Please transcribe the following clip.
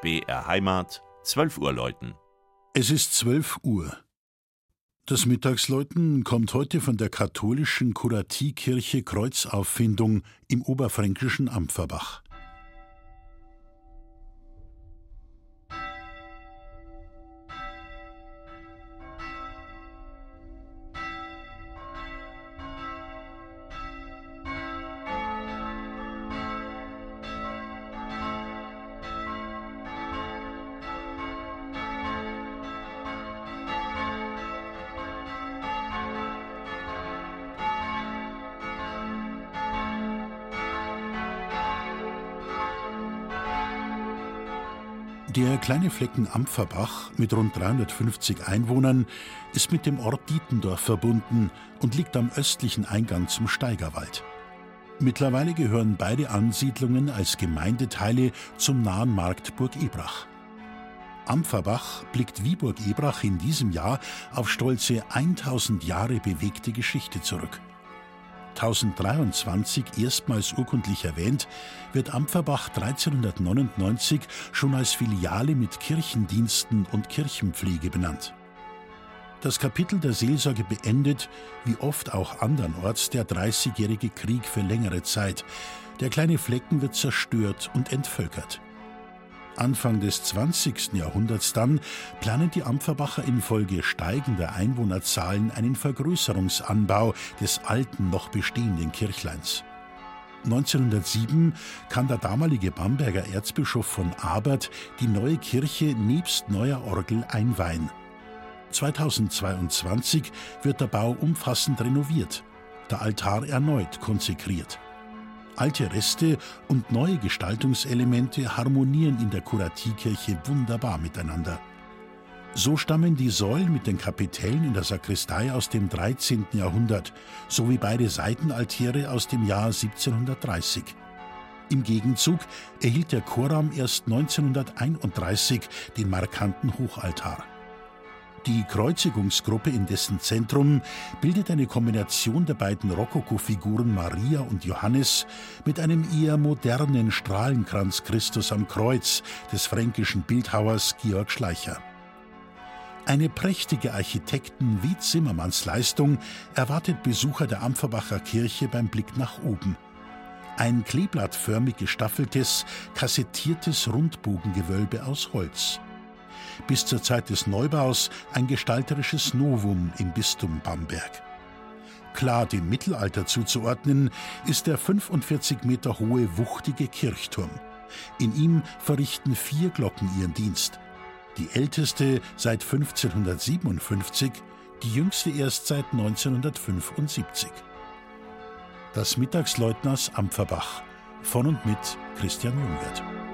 BR Heimat, 12 Uhr läuten. Es ist 12 Uhr. Das Mittagsläuten kommt heute von der katholischen Kuratiekirche Kreuzauffindung im oberfränkischen Ampferbach. Der kleine Flecken Ampferbach mit rund 350 Einwohnern ist mit dem Ort Dietendorf verbunden und liegt am östlichen Eingang zum Steigerwald. Mittlerweile gehören beide Ansiedlungen als Gemeindeteile zum nahen Markt Burg Ebrach. Ampferbach blickt wie Burg Ebrach in diesem Jahr auf stolze 1000 Jahre bewegte Geschichte zurück. 1023 erstmals urkundlich erwähnt, wird Ampferbach 1399 schon als Filiale mit Kirchendiensten und Kirchenpflege benannt. Das Kapitel der Seelsorge beendet, wie oft auch andernorts, der Dreißigjährige Krieg für längere Zeit. Der kleine Flecken wird zerstört und entvölkert. Anfang des 20. Jahrhunderts dann planen die Ampferbacher infolge steigender Einwohnerzahlen einen Vergrößerungsanbau des alten, noch bestehenden Kirchleins. 1907 kann der damalige Bamberger Erzbischof von Abert die neue Kirche nebst neuer Orgel einweihen. 2022 wird der Bau umfassend renoviert, der Altar erneut konsekriert. Alte Reste und neue Gestaltungselemente harmonieren in der Kuratiekirche wunderbar miteinander. So stammen die Säulen mit den Kapitellen in der Sakristei aus dem 13. Jahrhundert sowie beide Seitenaltäre aus dem Jahr 1730. Im Gegenzug erhielt der Chorraum erst 1931 den markanten Hochaltar. Die Kreuzigungsgruppe in dessen Zentrum bildet eine Kombination der beiden Rokoko-Figuren Maria und Johannes mit einem eher modernen Strahlenkranz Christus am Kreuz des fränkischen Bildhauers Georg Schleicher. Eine prächtige Architekten- wie Zimmermanns Leistung erwartet Besucher der Ampferbacher Kirche beim Blick nach oben. Ein kleeblattförmig gestaffeltes, kassettiertes Rundbogengewölbe aus Holz bis zur Zeit des Neubaus ein gestalterisches Novum im Bistum Bamberg. Klar dem Mittelalter zuzuordnen ist der 45 Meter hohe wuchtige Kirchturm. In ihm verrichten vier Glocken ihren Dienst. Die älteste seit 1557, die jüngste erst seit 1975. Das Mittagsleutners Ampferbach von und mit Christian Jungwirth.